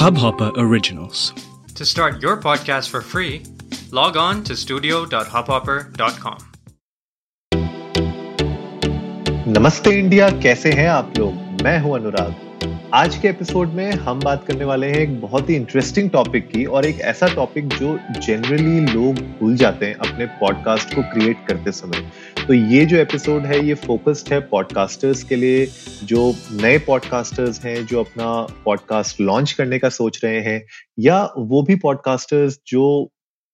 Hubhopper Originals. To start your podcast for free, log on to studio.hubhopper.com. नमस्ते India कैसे हैं आप लोग मैं हूँ अनुराग आज के एपिसोड में हम बात करने वाले हैं एक बहुत ही इंटरेस्टिंग टॉपिक की और एक ऐसा टॉपिक जो जनरली लोग भूल जाते हैं अपने पॉडकास्ट को क्रिएट करते समय तो ये जो एपिसोड है, ये फोकस्ड है पॉडकास्टर्स के लिए, जो नए पॉडकास्टर्स हैं, जो अपना पॉडकास्ट लॉन्च करने का सोच रहे हैं, या वो भी पॉडकास्टर्स जो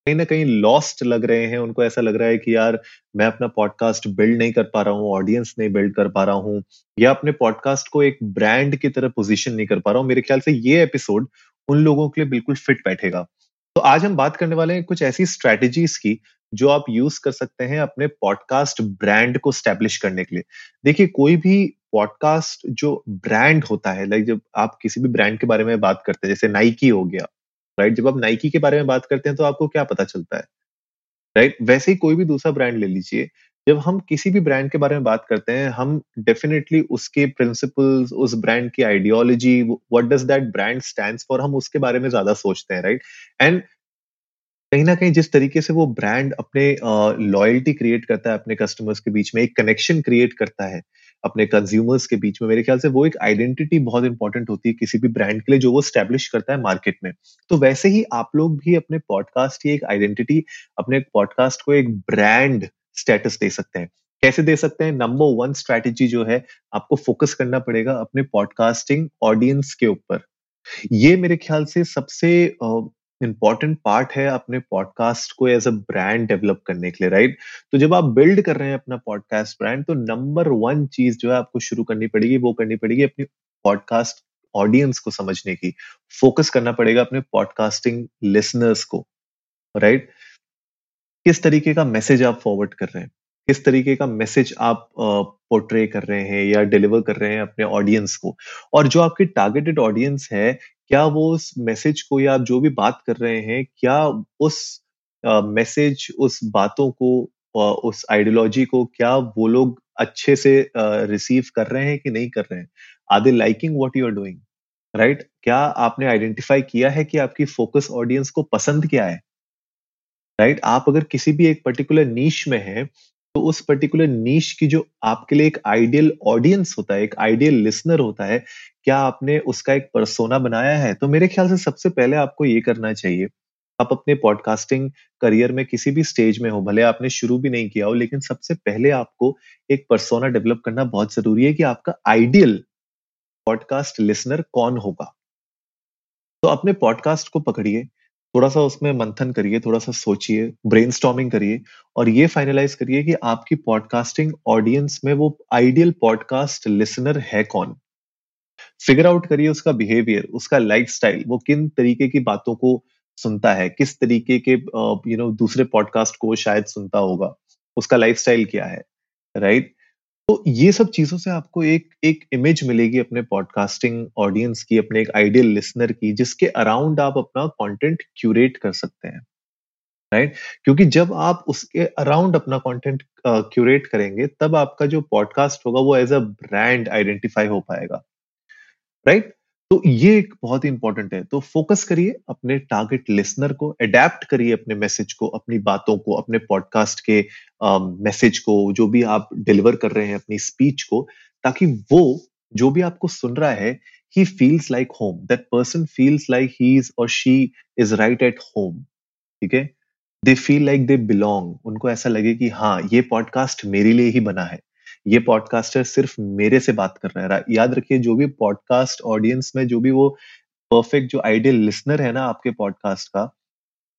कहीं ना कहीं लॉस्ट लग रहे हैं, उनको ऐसा लग रहा है कि यार, मैं अपना पॉडकास्ट बिल्ड नहीं कर पा रहा हूँ ऑडियंस नहीं बिल्ड कर पा रहा हूँ, या अपने पॉडकास्ट को एक ब्रांड की तरह पोजीशन नहीं कर पा रहा हूँ, मेरे ख्याल से ये एपिसोड उन लोगों के लिए बिल्कुल फिट बैठेगा। तो आज हम बात करने वाले हैं कुछ ऐसी स्ट्रेटेजीज की जो आप यूज़ कर सकते हैं अपने पॉडकास्ट ब्रांड को स्टैब्लिश करने के लिए। देखिए, कोई भी पॉडकास्ट जो ब्रांड होता है लाइक जब आप किसी भी ब्रांड के बारे में बात करते हैं, जैसे नाइकी हो गया राइट जब आप नाइकी के बारे में बात करते हैं तो आपको क्या पता चलता है राइट वैसे ही कोई भी दूसरा ब्रांड ले लीजिए। जब हम किसी भी ब्रांड के बारे में बात करते हैं, हम डेफिनेटली उसके प्रिंसिपल्स उस ब्रांड की ideology what does that brand stands for हम उसके बारे में ज़्यादा सोचते हैं राइट एंड कहीं ना कहीं जिस तरीके से वो ब्रांड अपने लॉयल्टी क्रिएट करता है अपने कस्टमर्स के बीच में, एक कनेक्शन क्रिएट करता है अपने कंज्यूमर्स के बीच में, मेरे ख्याल से वो एक आइडेंटिटी बहुत इंपॉर्टेंट होती है किसी भी ब्रांड के लिए जो वो स्टैब्लिश करता है मार्केट में। तो वैसे ही आप लोग भी अपने पॉडकास्ट की एक आइडेंटिटी अपने पॉडकास्ट को एक ब्रांड स्टेटस दे सकते हैं। कैसे दे सकते हैं? नंबर वन स्ट्रैटेजी जो है, आपको फोकस करना पड़ेगा अपने पॉडकास्टिंग ऑडियंस के ऊपर। ये मेरे ख्याल से सबसे इंपॉर्टेंट पार्ट है अपने पॉडकास्ट को एज अ ब्रांड डेवलप करने के लिए राइट तो जब आप बिल्ड कर रहे हैं अपना पॉडकास्ट ब्रांड तो नंबर वन चीज़ जो है आपको शुरू करनी पड़ेगी, वो करनी पड़ेगी अपनी पॉडकास्ट ऑडियंस को समझने की। फोकस करना पड़ेगा अपने पॉडकास्टिंग लिसनर्स को राइट किस तरीके का मैसेज आप फॉरवर्ड कर रहे हैं? किस तरीके का मैसेज आप पोर्ट्रे कर रहे हैं या डिलीवर कर रहे हैं अपने ऑडियंस को? और जो आपकी टारगेटेड ऑडियंस है क्या वो उस मैसेज को या आप जो भी बात कर रहे हैं, क्या उस मैसेज उस बातों को उस आइडियोलॉजी को क्या वो लोग अच्छे से रिसीव कर रहे हैं कि नहीं कर रहे हैं? Are they liking what you are doing right क्या आपने आइडेंटिफाई किया है कि आपकी फोकस ऑडियंस को पसंद क्या है? Right right? आप अगर किसी भी एक पर्टिकुलर नीच में हैं तो उस पर्टिकुलर नीच की जो आपके लिए एक आइडियल ऑडियंस होता है, एक आइडियल लिसनर होता है क्या आपने उसका एक परसोना बनाया है? तो मेरे ख्याल से सबसे पहले आपको ये करना चाहिए। आप अपने पॉडकास्टिंग करियर में किसी भी स्टेज में हो, भले आपने शुरू भी नहीं किया हो, लेकिन सबसे पहले आपको एक परसोना डेवलप करना बहुत ज़रूरी है कि आपका आइडियल पॉडकास्ट लिसनर कौन होगा। तो अपने पॉडकास्ट को पकड़िए थोड़ा सा उसमें मंथन करिए थोड़ा सा सोचिए ब्रेन करिए और ये फाइनलाइज करिए कि आपकी पॉडकास्टिंग ऑडियंस में वो आइडियल पॉडकास्ट लिसनर है कौन। फिगर आउट करिए उसका बिहेवियर उसका लाइफ स्टाइल वो किन तरीके की बातों को सुनता है, किस तरीके के यू नो दूसरे पॉडकास्ट को शायद सुनता होगा, उसका लाइफ स्टाइल क्या है राइट तो ये सब चीज़ों से आपको एक एक इमेज मिलेगी अपने पॉडकास्टिंग ऑडियंस की, अपने एक आइडियल लिसनर की, जिसके अराउंड आप अपना कंटेंट क्यूरेट कर सकते हैं राइट right? क्योंकि जब आप उसके अराउंड अपना कंटेंट क्यूरेट करेंगे, तब आपका जो पॉडकास्ट होगा वो एज अ ब्रांड आइडेंटिफाई हो पाएगा राइट तो ये एक बहुत ही इंपॉर्टेंट है। तो फोकस करिए अपने टारगेट लिसनर को अडेप्ट करिए अपने मैसेज को, अपनी बातों को, अपने पॉडकास्ट के मैसेज को, जो भी आप डिलीवर कर रहे हैं अपनी स्पीच को, ताकि वो, जो भी आपको सुन रहा है he feels like home that person feels like he is और she is right at home ठीक है? They feel like they belong उनको ऐसा लगे कि हाँ ये पॉडकास्ट मेरे लिए ही बना है। ये पॉडकास्टर सिर्फ़ मेरे से बात कर रहा है। याद रखिए, जो भी पॉडकास्ट ऑडियंस में जो भी वो परफेक्ट जो आइडियल लिसनर है ना आपके पॉडकास्ट का,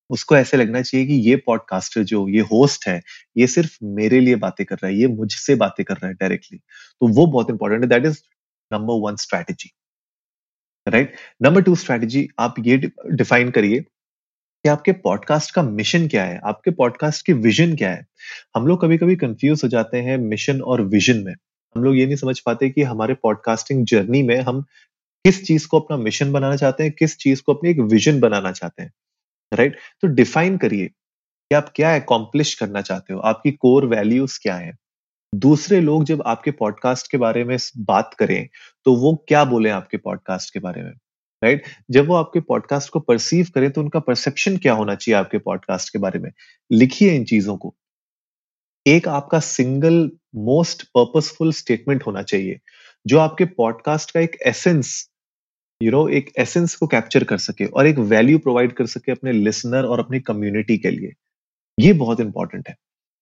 उसको ऐसे लगना चाहिए कि ये पॉडकास्टर जो, ये होस्ट है, ये सिर्फ़ मेरे लिए बातें कर रहा है, ये मुझसे बातें कर रहा है डायरेक्टली तो वो बहुत इंपॉर्टेंट है। That is number one strategy right number two strategy आप ये डिफाइन करिए कि आपके पॉडकास्ट का मिशन क्या है? आपके पॉडकास्ट की विजन क्या है? हम लोग कभी कभी कंफ्यूज हो जाते हैं मिशन और विजन में। हम लोग ये नहीं समझ पाते कि हमारे पॉडकास्टिंग जर्नी में हम किस चीज़ को अपना मिशन बनाना चाहते हैं, किस चीज़ को अपनी एक विजन बनाना चाहते हैं राइट तो डिफाइन करिए कि आप क्या एकॉम्प्लिश करना चाहते हो? आपकी कोर वैल्यूज़ क्या है? दूसरे लोग जब आपके पॉडकास्ट के बारे में बात करें तो वो क्या बोले आपके पॉडकास्ट के बारे में? राइट जब वो आपके पॉडकास्ट को परसीव करें तो उनका परसेप्शन क्या होना चाहिए आपके पॉडकास्ट के बारे में? लिखिए इन चीज़ों को। एक आपका सिंगल मोस्ट पर्पसफुल स्टेटमेंट होना चाहिए, जो आपके पॉडकास्ट का एक एसेंस यू नो एक एसेंस को कैप्चर कर सके और एक वैल्यू प्रोवाइड कर सके अपने लिसनर और अपनी कम्युनिटी के लिए। ये बहुत इंपॉर्टेंट है।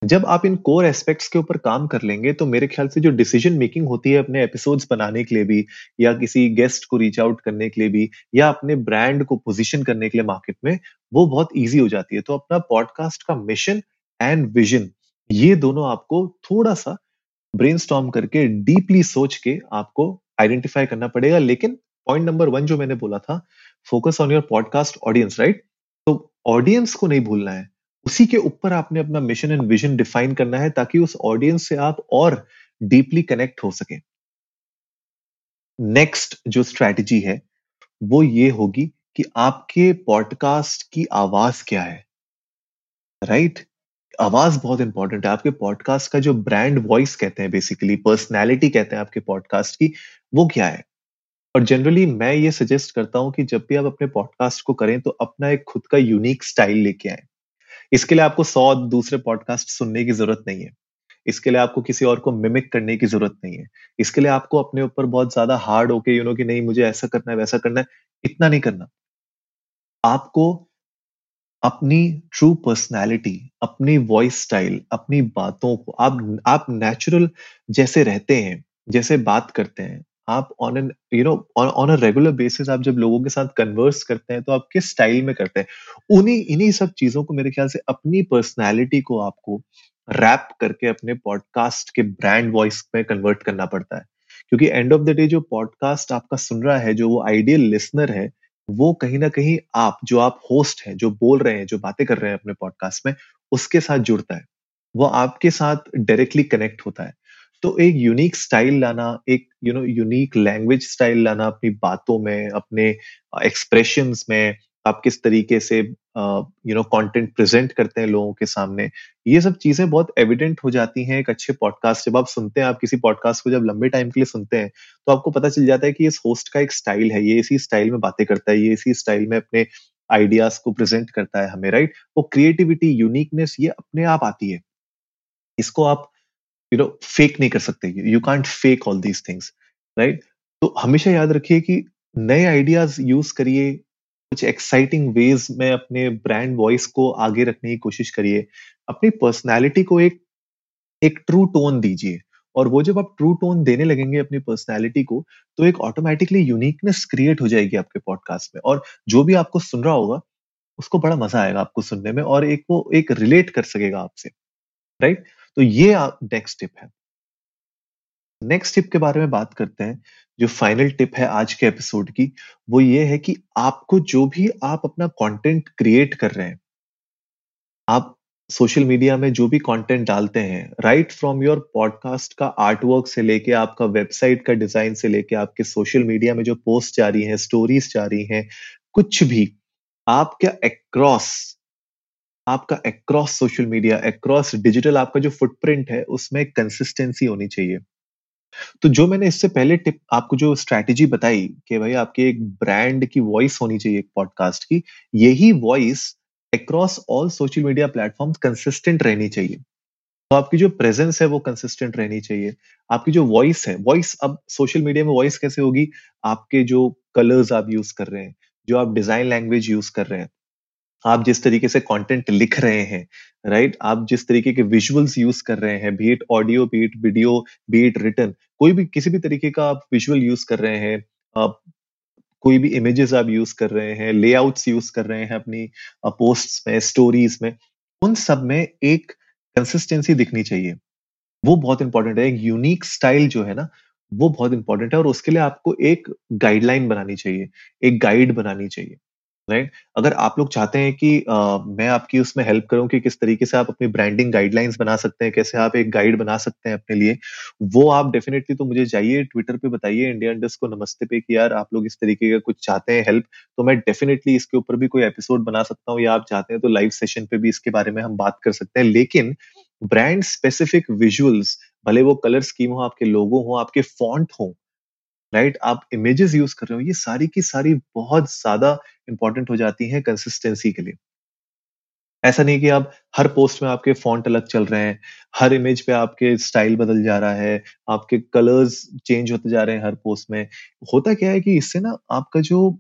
जब आप इन कोर एस्पेक्ट्स के ऊपर काम कर लेंगे तो मेरे ख्याल से जो डिसीज़न मेकिंग होती है अपने एपिसोड्स बनाने के लिए भी, या किसी गेस्ट को रीच आउट करने के लिए भी, या अपने ब्रांड को पोजीशन करने के लिए मार्केट में, वो बहुत इजी हो जाती है। तो अपना पॉडकास्ट का मिशन एंड विजन ये दोनों आपको थोड़ा सा ब्रेन करके डीपली सोच के आपको आइडेंटिफाई करना पड़ेगा। लेकिन पॉइंट नंबर वन जो मैंने बोला था focus on your podcast audience right तो ऑडियंस को नहीं भूलना है। उसी के ऊपर आपने अपना मिशन एंड विजन डिफाइन करना है ताकि उस ऑडियंस से आप और डीपली कनेक्ट हो सके। नेक्स्ट जो स्ट्रैटेजी है, वो ये होगी कि आपके पॉडकास्ट की आवाज़ क्या है। Right right? आवाज़ बहुत इंपॉर्टेंट है। आपके पॉडकास्ट का जो ब्रांड वॉइस कहते हैं बेसिकली पर्सनैलिटी कहते हैं आपके पॉडकास्ट की, वो क्या है? और जनरली मैं ये सजेस्ट करता हूँ कि जब भी आप अपने पॉडकास्ट को करें तो अपना एक खुद का यूनिक स्टाइल लेके आए। इसके लिए आपको सौ दूसरे पॉडकास्ट सुनने की ज़रूरत नहीं है। इसके लिए आपको किसी और को मिमिक करने की ज़रूरत नहीं है। इसके लिए आपको अपने ऊपर बहुत ज़्यादा हार्ड होके यू नो कि नहीं, मुझे ऐसा करना है, वैसा करना है, इतना नहीं करना। आपको अपनी ट्रू पर्सनैलिटी अपनी वॉइस स्टाइल अपनी बातों को, आप आप नेचुरल जैसे रहते हैं, जैसे बात करते हैं आप on an you know on a regular basis आप जब लोगों के साथ कन्वर्स करते हैं तो आप किस स्टाइल में करते हैं? उन्हीं, इन्हीं सब चीज़ों को मेरे ख्याल से अपनी पर्सनैलिटी को आपको रैप करके अपने पॉडकास्ट के ब्रांड वॉइस में कन्वर्ट करना पड़ता है। क्योंकि एंड ऑफ़ द डे जो पॉडकास्ट आपका सुन रहा है, जो वो आइडियल लिसनर है, वो कहीं ना कहीं आप, जो आप होस्ट हैं, जो बोल रहे हैं, जो बातें कर रहे हैं अपने पॉडकास्ट में, उसके साथ जुड़ता है। वो आपके साथ डायरेक्टली कनेक्ट होता है। तो एक यूनिक स्टाइल लाना, एक you know unique language style लाना अपनी बातों में, अपने एक्सप्रेशन में, आप किस तरीके से यू नो कंटेंट प्रेजेंट करते हैं लोगों के सामने, ये सब चीज़ें बहुत एविडेंट हो जाती हैं एक अच्छे पॉडकास्ट जब आप सुनते हैं, आप किसी पॉडकास्ट को जब लंबे टाइम के लिए सुनते हैं तो आपको पता चल जाता है कि इस होस्ट का एक स्टाइल है, ये इसी स्टाइल में बातें करता है, ये इसी स्टाइल में अपने आइडियाज़ को प्रेजेंट करता है हमें राइट वो क्रिएटिविटी यूनिकनेस ये अपने आप आती है। इसको आप यू नो फेक नहीं कर सकते you can't fake all these things right तो हमेशा याद रखिए कि नए आइडियाज़ यूज़ करिए, कुछ एक्साइटिंग वेज में अपने ब्रांड वॉइस को आगे रखने की कोशिश करिए, अपनी पर्सनैलिटी को एक एक ट्रू टोन दीजिए, और वो जब आप ट्रू टोन देने लगेंगे अपनी पर्सनैलिटी को तो एक ऑटोमेटिकली यूनिकनेस क्रिएट हो जाएगी आपके पॉडकास्ट में, और जो भी आपको सुन रहा होगा, उसको बड़ा मज़ा आएगा आपको सुनने में, और एक वो, एक रिलेट कर सकेगा आपसे राइट तो ये नेक्स्ट टिप है। नेक्स्ट टिप के बारे में बात करते हैं, जो फाइनल टिप है आज के एपिसोड की, वो ये है कि आपको जो भी आप अपना कंटेंट क्रिएट कर रहे हैं, आप सोशल मीडिया में जो भी कंटेंट डालते हैं राइट फ्रॉम योर पॉडकास्ट का आर्टवर्क से लेके आपका वेबसाइट का डिज़ाइन से लेके आपके सोशल मीडिया में जो पोस्ट जा रही हैं स्टोरीज जा रही हैं, कुछ भी आपका अक्रॉस आपका across social media across digital आपका जो फुटप्रिंट है, उसमें कंसिस्टेंसी होनी चाहिए। तो जो मैंने इससे पहले टिप आपको जो स्ट्रैटेजी बताई कि भाई आपके एक ब्रांड की वॉइस होनी चाहिए एक पॉडकास्ट की, यही voice across all social media platform consistent रहनी चाहिए। तो आपकी जो प्रेजेंस है वो कंसिस्टेंट रहनी चाहिए। आपकी जो वॉइस है वॉइस अब सोशल मीडिया में वॉइस कैसे होगी? आपके जो कलर्स आप यूज़ कर रहे हैं, जो आप डिज़ाइन लैंग्वेज यूज़ कर रहे हैं आप जिस तरीके से कंटेंट लिख रहे हैं राइट आप जिस तरीके के विजुअल्स यूज़ कर रहे हैं be it audio be it video be it written कोई भी, किसी भी तरीके का आप विजुअल यूज़ कर रहे हैं, आप कोई भी इमेजेस आप यूज़ कर रहे हैं लेआउट्स यूज़ कर रहे हैं अपनी पोस्ट्स में स्टोरीज में, उन सब में एक कंसिस्टेंसी दिखनी चाहिए। वो बहुत इंपॉर्टेंट है, एक यूनिक स्टाइल जो है ना, वो बहुत इंपॉर्टेंट है और उसके लिए आपको एक गाइडलाइन बनानी चाहिए, एक गाइड बनानी चाहिए। राइट अगर आप लोग चाहते हैं कि आ, मैं आपकी उसमें हेल्प करूँ कि किस तरीके से आप अपनी ब्रांडिंग गाइडलाइंस बना सकते हैं कैसे आप एक गाइड बना सकते हैं अपने लिए वो आप डेफिनेटली तो मुझे चाहिए ट्विटर पे बताइए इंडिया इंडस्ट को नमस्ते पे कि यार आप लोग इस तरीके का कुछ चाहते हैं हेल्प तो मैं डेफिनेटली इसके ऊपर भी कोई एपिसोड बना सकता हूँ या आप चाहते हैं तो लाइव सेशन पे भी इसके बारे में हम बात कर सकते हैं लेकिन ब्रांड स्पेसिफिक विजुअल्स भले वो कलर स्कीम हो आपके लोगो हो आपके फॉन्ट हो राइट आप इमेजेस यूज़ कर रहे हो, ये सारी की सारी बहुत ज़्यादा इंपॉर्टेंट हो जाती हैं कंसिस्टेंसी के लिए। ऐसा नहीं कि आप हर पोस्ट में आपके फॉन्ट अलग चल रहे हैं, हर इमेज पे आपके स्टाइल बदल जा रहा है, आपके कलर्स चेंज होते जा रहे हैं हर पोस्ट में। होता क्या है कि इससे ना आपका जो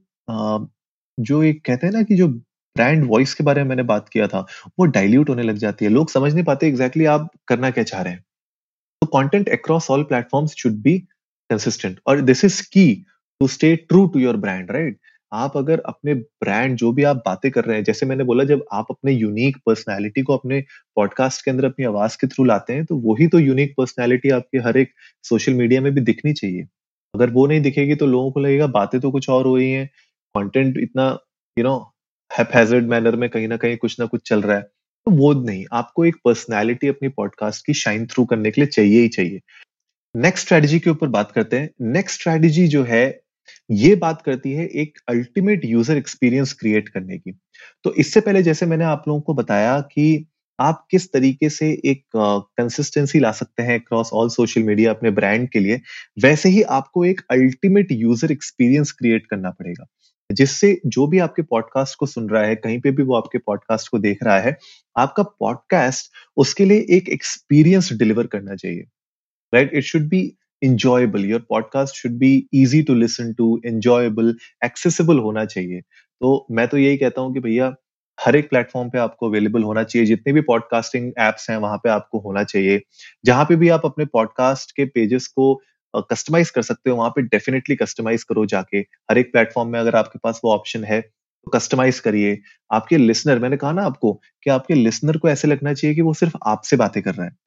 जो एक कहते हैं ना कि जो ब्रांड वॉइस के बारे में मैंने बात किया था, वो डाइल्यूट होने लग जाती है। लोग समझ नहीं पाते एग्जैक्टली exactly आप करना क्या चाह रहे हैं। तो content across all platforms should be consistent और this is key to stay true to your brand right आप अगर अपने ब्रांड जो भी आप बातें कर रहे हैं, जैसे मैंने बोला, जब आप अपने यूनिक पर्सनैलिटी को अपने पॉडकास्ट के अंदर अपनी आवाज़ के थ्रू लाते हैं तो वही तो यूनिक पर्सनैलिटी आपके हर एक सोशल मीडिया में भी दिखनी चाहिए। अगर वो नहीं दिखेगी तो लोगों को लगेगा बातें तो कुछ और हो रही हैं कंटेंट इतना यू नो हैजर्ड मैनर में कहीं ना कहीं कुछ ना कुछ चल रहा है। तो वो नहीं, आपको एक पर्सनैलिटी अपनी पॉडकास्ट की शाइन थ्रू करने के लिए चाहिए ही चाहिए। नेक्स्ट स्ट्रेटजी के ऊपर बात करते हैं। नेक्स्ट स्ट्रेटजी जो है, ये बात करती है एक अल्टीमेट यूज़र एक्सपीरियंस क्रिएट करने की। तो इससे पहले जैसे मैंने आप लोगों को बताया कि आप किस तरीके से एक कंसिस्टेंसी ला सकते हैं अक्रॉस ऑल सोशल मीडिया अपने ब्रांड के लिए, वैसे ही आपको एक अल्टीमेट यूज़र एक्सपीरियंस क्रिएट करना पड़ेगा। जिससे जो भी आपके पॉडकास्ट को सुन रहा है, कहीं पे भी वो आपके पॉडकास्ट को देख रहा है, आपका पॉडकास्ट उसके लिए एक एक्सपीरियंस डिलीवर करना चाहिए। Right it should be enjoyable. Your podcast should be easy to listen to, enjoyable, accessible होना चाहिए। तो मैं तो यही कहता हूँ कि भैया, हर एक प्लेटफॉर्म पे आपको अवेलेबल होना चाहिए। जितने भी पॉडकास्टिंग एप्स हैं, वहाँ पे आपको होना चाहिए। जहाँ पे भी आप अपने पॉडकास्ट के पेजेस को कस्टमाइज कर सकते हो, वहाँ पे डेफिनेटली कस्टमाइज करो जाके। हर एक प्लेटफॉर्म में अगर आपके पास वो ऑप्शन है तो कस्टमाइज करिए। आपके लिसनर मैंने कहा ना आपको कि आपके लिसनर को ऐसे लगना चाहिए कि वो सिर्फ़ आपसे बातें कर रहे हैं।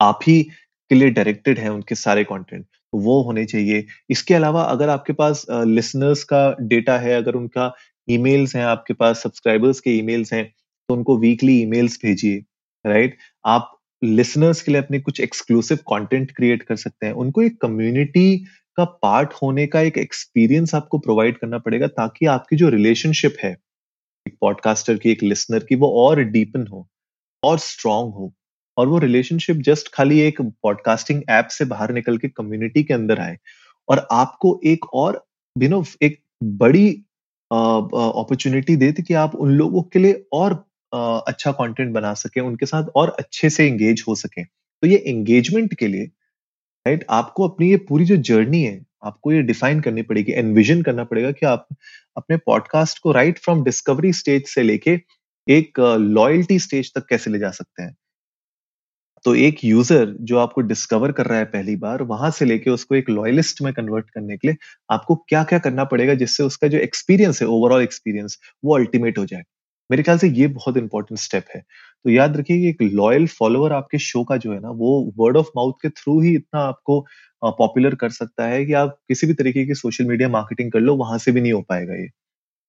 आप ही के लिए डायरेक्टेड है उनके सारे कंटेंट तो वो होने चाहिए। इसके अलावा अगर आपके पास लिसनर्स का डेटा है, अगर उनका ईमेल्स हैं, आपके पास सब्सक्राइबर्स के ईमेल्स हैं तो उनको वीकली ईमेल्स भेजिए राइट आप लिसनर्स के लिए अपने कुछ एक्सक्लूसिव कंटेंट क्रिएट कर सकते हैं। उनको एक कम्युनिटी का पार्ट होने का एक एक्सपीरियंस आपको प्रोवाइड करना पड़ेगा, ताकि आपकी जो रिलेशनशिप है, एक पॉडकास्टर की, एक लिसनर की, वो और डीपन हो, और स्ट्रांग हो। और वो रिलेशनशिप जस्ट खाली एक पॉडकास्टिंग ऐप से बाहर निकल के कम्युनिटी के अंदर आए। और आपको एक और यू नो एक बड़ी अपॉर्चुनिटी देती कि आप उन लोगों के लिए और आ, अच्छा कंटेंट बना सके उनके साथ और अच्छे से एंगेज हो सके। तो ये एंगेजमेंट के लिए राइट आपको अपनी ये पूरी जो जर्नी है आपको ये डिफाइन करनी पड़ेगी एनविजन करना पड़ेगा कि आप अपने पॉडकास्ट को राइट फ्रॉम डिस्कवरी स्टेज से लेके एक लॉयल्टी स्टेज तक कैसे ले जा सकते हैं। तो एक यूज़र जो आपको डिस्कवर कर रहा है पहली बार, वहाँ से लेके उसको एक लॉयलिस्ट में कन्वर्ट करने के लिए आपको क्या क्या करना पड़ेगा जिससे उसका जो एक्सपीरियंस है ओवरऑल एक्सपीरियंस वो अल्टीमेट हो जाए। मेरे ख्याल से ये बहुत इंपॉर्टेंट स्टेप है। तो याद रखिए कि एक लॉयल फॉलोअर आपके शो का जो है ना, वो वर्ड ऑफ़ माउथ के थ्रू ही इतना आपको पॉपुलर कर सकता है कि आप किसी भी तरीके की सोशल मीडिया मार्केटिंग कर लो, वहाँ से भी नहीं हो पाएगा ये।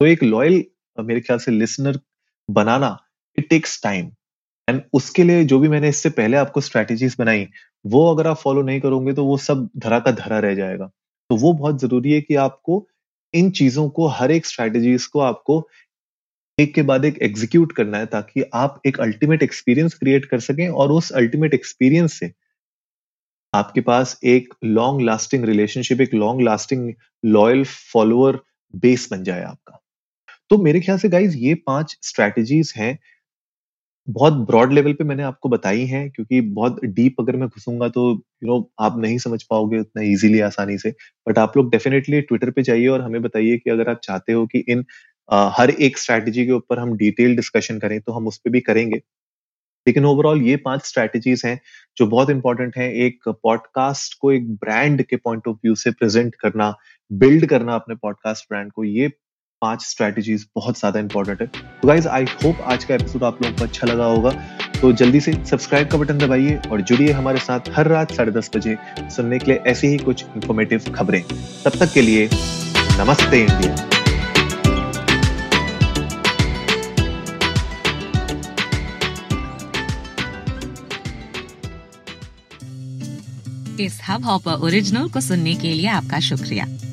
तो एक लॉयल मेरे ख्याल से लिसनर बनाना इट टेक्स टाइम एंड उसके लिए जो भी मैंने इससे पहले आपको स्ट्रैटेजीज बनाई, वो अगर आप फॉलो नहीं करोगे तो वो सब धरा का धरा रह जाएगा। तो वो बहुत ज़रूरी है कि आपको इन चीज़ों को, हर एक स्ट्रैटेजीज को आपको एक के बाद एक एग्जीक्यूट करना है ताकि आप एक अल्टीमेट एक्सपीरियंस क्रिएट कर सकें और उस अल्टीमेट एक्सपीरियंस से आपके पास एक लॉन्ग लास्टिंग रिलेशनशिप एक long lasting loyal follower base बन जाए आपका। तो मेरे ख्याल से गाइज़ ये पाँच स्ट्रैटेजीज हैं बहुत ब्रॉड लेवल पे मैंने आपको बताई हैं क्योंकि बहुत डीप अगर मैं घुसूँगा तो यू नो आप नहीं समझ पाओगे उतना इजीली आसानी से। बट आप लोग डेफिनेटली ट्विटर पे जाइए और हमें बताइए कि अगर आप चाहते हो कि इन आ, हर एक स्ट्रैटेजी के ऊपर हम डिटेल डिस्कशन करें तो हम उस पर भी करेंगे। लेकिन ओवरऑल ये पाँच स्ट्रैटेजीज हैं जो बहुत इंपॉर्टेंट हैं। एक पॉडकास्ट को एक ब्रांड के पॉइंट ऑफ़ व्यू से प्रेजेंट करना बिल्ड करना अपने पॉडकास्ट ब्रांड को ये पाँच स्ट्रैटेजीज बहुत ज़्यादा इंपॉर्टेंट है। तो गाइज़ आई होप आज का एपिसोड आप लोगों को अच्छा लगा होगा। तो जल्दी से सब्सक्राइब का बटन दबाइए और जुड़िए हमारे साथ हर रात साढ़े दस बजे सुनने के लिए ऐसी ही कुछ इंफॉर्मेटिव खबरें। तब तक के लिए, नमस्ते इंडिया। इस हब हॉपर ओरिजिनल को सुनने के लिए आपका शुक्रिया।